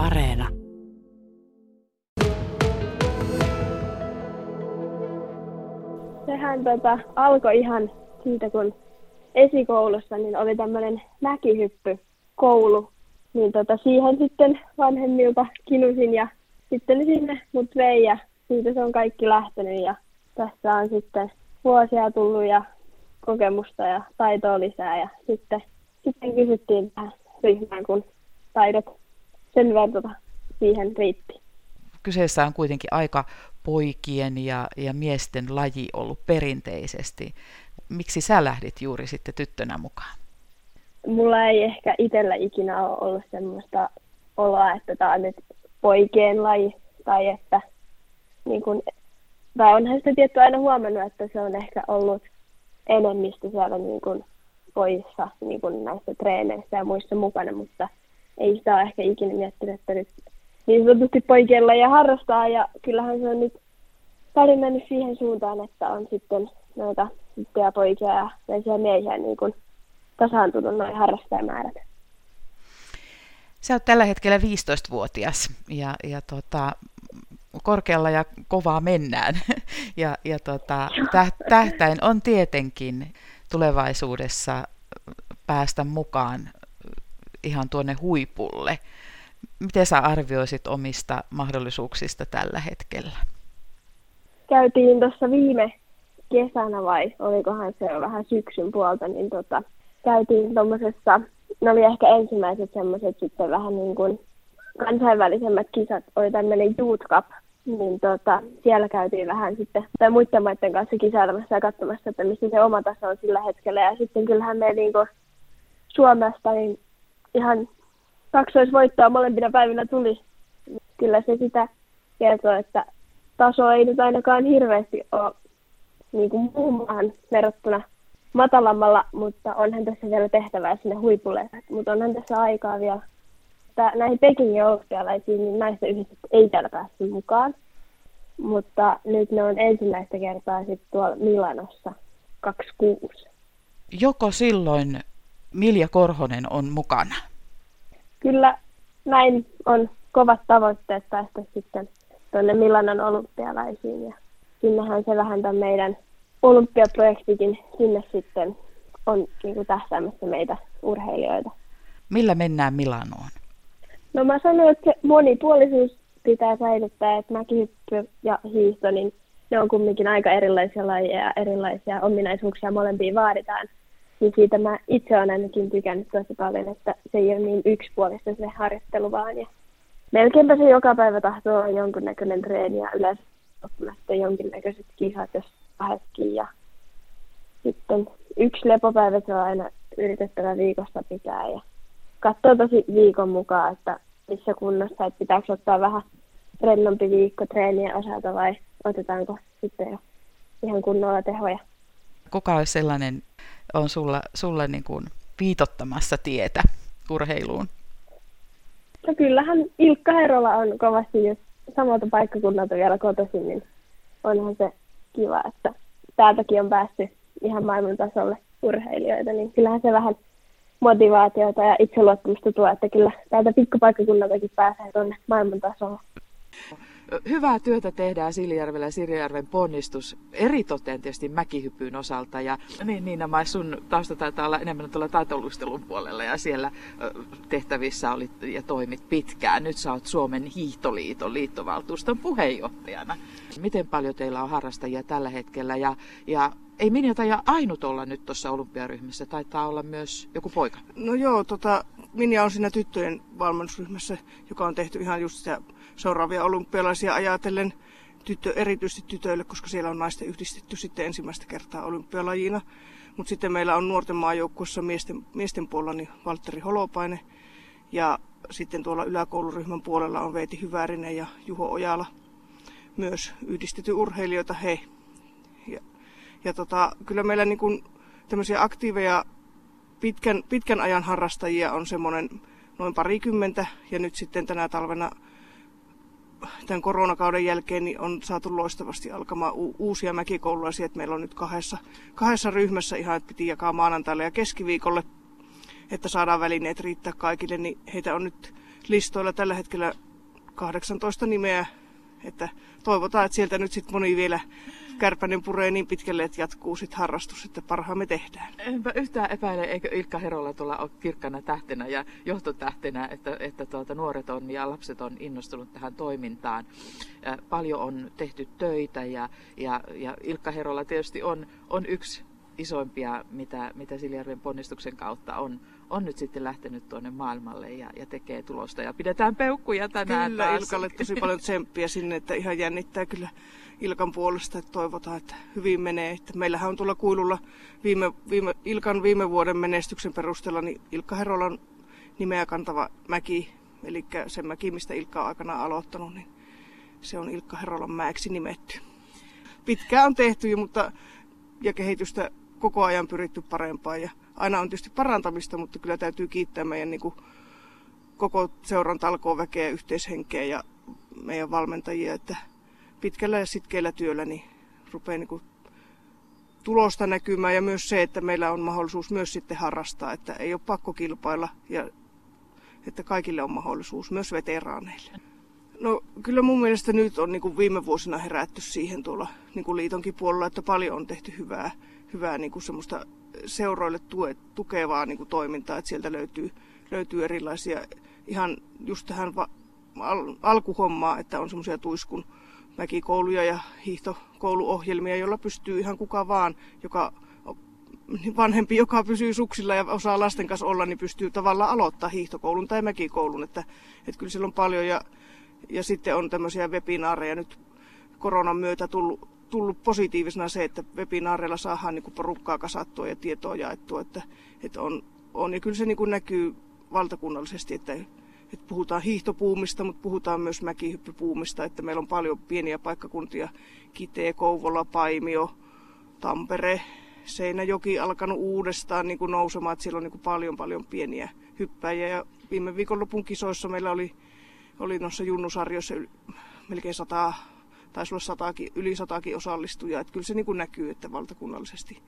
Areena. Sehän tota, alkoi ihan siitä, kun esikoulussa niin oli tämmöinen mäkihyppykoulu. Niin tota, siihen sitten vanhemmilta kinusin ja sitten sinne mut vei ja siitä se on kaikki lähtenyt ja tässä on sitten vuosia tullut ja kokemusta ja taitoa lisää ja sitten, sitten kysyttiin tähän ryhmään, kun taidot sen verran siihen riitti. Kyseessä on kuitenkin aika poikien ja, ja miesten laji ollut perinteisesti. Miksi sä lähdit juuri sitten tyttönä mukaan? Mulla ei ehkä itsellä ikinä ole ollut semmoista oloa, että tämä on nyt poikien laji tai että niin kun, tai onhan sitä tietty aina huomannut, että se on ehkä ollut enemmistö siellä niin kun, pojissa niin kun näissä treeneissä ja muissa mukana, mutta ei sitä ole ehkä ikinä miettinyt, että nyt niin sanotusti poikien ja harrastaa ja kyllähän se on nyt paljon mennyt siihen suuntaan, että on sitten noita tyttöjä, poikia ja naisia miehiä niin kuin tasaantunut noin harrastajamäärät. Sä oot tällä hetkellä 15-vuotias ja, ja tota, korkealla ja kovaa mennään. ja ja tota, tähtäin on tietenkin tulevaisuudessa päästä mukaan ihan tuonne huipulle. Miten sä arvioisit omista mahdollisuuksista tällä hetkellä? Käytiin tuossa viime kesänä vai olikohan se jo vähän syksyn puolta, niin tota, käytiin tuommoisessa, ne oli ehkä ensimmäiset semmoiset sitten vähän niin kuin kansainvälisemmät kisat, oli tämmöinen Youth Cup, niin tota, siellä käytiin vähän sitten, tai muiden maiden kanssa kisailemassa ja katsomassa, että missä se oma taso on sillä hetkellä. Ja sitten kyllähän me niin kuin Suomesta niin ihan kaksoisvoittoa molempina päivinä tuli. Kyllä se sitä kertoo, että taso ei nyt ainakaan hirveästi ole niin kuin muuhun maahan verrattuna matalammalla, mutta onhan tässä vielä tehtävää sinne huipulle. Mutta onhan tässä aikaa vielä. Tää, näihin Pekingin olympialaisiin niin näistä yhdistetty ei täällä päässyt mukaan. Mutta nyt ne on ensimmäistä kertaa sitten tuolla Milanossa 26. Joko silloin Milja Korhonen on mukana? Kyllä näin on kovat tavoitteet päästä sitten tuonne Milanon olympialaisiin. Ja sinnehän se vähän tämän meidän olympiaprojektikin sinne sitten on niin kuin tähtäämässä meitä urheilijoita. Millä mennään Milanoon? No mä sanoin, että se monipuolisuus pitää säilyttää, että mäkihyppy ja hiihto, niin ne on kumminkin aika erilaisia lajeja ja erilaisia ominaisuuksia molempiin vaaditaan. Niin siitä mä itse olen ainakin tykännyt tosi paljon, että se ei ole niin yksipuolista se harjoittelu vaan. Ja melkeinpä se joka päivä tahtoo olla jonkunnäköinen treeni ja yleensä jonkinnäköiset kisat, jos kahdetkin. Ja sitten yksi lepopäivä se on aina yritettävä viikosta pitää ja katsoa tosi viikon mukaan, että missä kunnossa, että pitääkö ottaa vähän rennompi viikko treenien osalta vai otetaanko sitten jo ihan kunnolla tehoja. Kuka olisi sellainen, on sulla, sulla niin kuin viitottamassa tietä urheiluun? No kyllähän Ilkka Herola on kovasti just samalta paikkakunnalta vielä kotoisin, niin onhan se kiva, että täältäkin on päästy ihan maailman tasolle urheilijoita, niin kyllähän se vähän motivaatiota ja itseluottamusta tuo, että kyllä täältä pikkupaikkakunnaltakin pääsee tuonne maailman tasolle. Hyvää työtä tehdään Siljärvellä ja Sirjärven ponnistus, eritoten tietysti mäkihypyyn osalta. Ja niin, Niina Mai, sun tausta taitaa olla enemmän tuolla taitoluistelun puolella ja siellä tehtävissä olit ja toimit pitkään. Nyt sä oot Suomen hiihtoliiton liittovaltuuston puheenjohtajana. Miten paljon teillä on harrastajia tällä hetkellä ja, ja ei Minja taida ainut olla nyt tuossa olympiaryhmässä, taitaa olla myös joku poika. No joo, tota, Minja on siinä tyttöjen valmennusryhmässä, joka on tehty ihan just sitä seuraavia olympialaisia ajatellen tyttö, erityisesti tytöille, koska siellä on naisten yhdistetty sitten ensimmäistä kertaa olympialajina. Mutta sitten meillä on nuorten maajoukkuessa miesten, miesten puolella niin Valtteri Holopainen ja sitten tuolla yläkouluryhmän puolella on Veeti Hyvärinen ja Juho Ojala myös yhdistetty urheilijoita he. Ja, ja tota, kyllä meillä niin kuin tämmöisiä aktiiveja pitkän, pitkän ajan harrastajia on semmoinen noin parikymmentä ja nyt sitten tänä talvena tämän koronakauden jälkeen niin on saatu loistavasti alkamaan u- uusia mäkikoululaisia. Että meillä on nyt kahdessa, kahdessa ryhmässä ihan, että piti jakaa maanantaille ja keskiviikolle, että saadaan välineet riittää kaikille, niin heitä on nyt listoilla tällä hetkellä 18 nimeä, että toivotaan, että sieltä nyt sitten moni vielä kärpänen puree niin pitkälle, että jatkuu sitten harrastus, että parhaamme tehdään. Enpä yhtään epäile, eikö Ilkka Herolla tuolla ole kirkkana tähtenä ja johtotähtenä, että, että tuota, nuoret on ja lapset on innostunut tähän toimintaan. Paljon on tehty töitä ja, ja, ja Ilkka Herolla tietysti on, on yksi isoimpia, mitä, mitä Siljärven ponnistuksen kautta on, on nyt sitten lähtenyt tuonne maailmalle ja, ja tekee tulosta. Ja pidetään peukkuja tänään Kyllä, taas. Ilkalle tosi paljon tsemppiä sinne, että ihan jännittää kyllä Ilkan puolesta, että toivotaan, että hyvin menee. Että meillähän on tuolla kuilulla viime, viime, Ilkan viime vuoden menestyksen perusteella niin Ilkka Herolan nimeä kantava mäki, eli se mäki, mistä Ilkka on aikana aloittanut, niin se on Ilkka Herolan mäeksi nimetty. Pitkään on tehty, mutta ja kehitystä koko ajan pyritty parempaan. Ja aina on tietysti parantamista, mutta kyllä täytyy kiittää meidän niin kuin, koko seuran talkooväkeä, yhteishenkeä ja meidän valmentajia, että pitkällä ja sitkeällä työllä niin rupeaa niin kuin, tulosta näkymään. Ja myös se, että meillä on mahdollisuus myös sitten harrastaa, että ei ole pakko kilpailla ja että kaikille on mahdollisuus, myös veteraaneille. No kyllä mun mielestä nyt on niin kuin viime vuosina herätty siihen tuolla niin kuin liitonkin puolella, että paljon on tehty hyvää, hyvää niin kuin semmoista seuroille tue, tukevaa niin kuin toimintaa, että sieltä löytyy, löytyy erilaisia ihan just tähän va, al, alkuhommaa, että on semmoisia tuiskun mäkikouluja ja hiihtokouluohjelmia, joilla pystyy ihan kuka vaan, joka vanhempi, joka pysyy suksilla ja osaa lasten kanssa olla, niin pystyy tavallaan aloittaa hiihtokoulun tai mäkikoulun. Että, että kyllä siellä on paljon ja, ja sitten on tämmöisiä webinaareja nyt koronan myötä tullut, tullut positiivisena se, että webinaareilla saadaan niin porukkaa kasattua ja tietoa jaettua, että, että on, on. Ja kyllä se niin näkyy valtakunnallisesti, että että puhutaan hiihtopuumista, mutta puhutaan myös mäkihyppypuumista, että meillä on paljon pieniä paikkakuntia, Kitee, Kouvola, Paimio, Tampere, Seinäjoki alkanut uudestaan niin kuin nousemaan, että siellä on niin kuin paljon paljon pieniä hyppäjiä. Ja viime viikonlopun kisoissa meillä oli, oli noissa junnusarjoissa melkein sata, taisi olla satakin, yli satakin osallistujaa. Kyllä se niin kuin näkyy, että valtakunnallisesti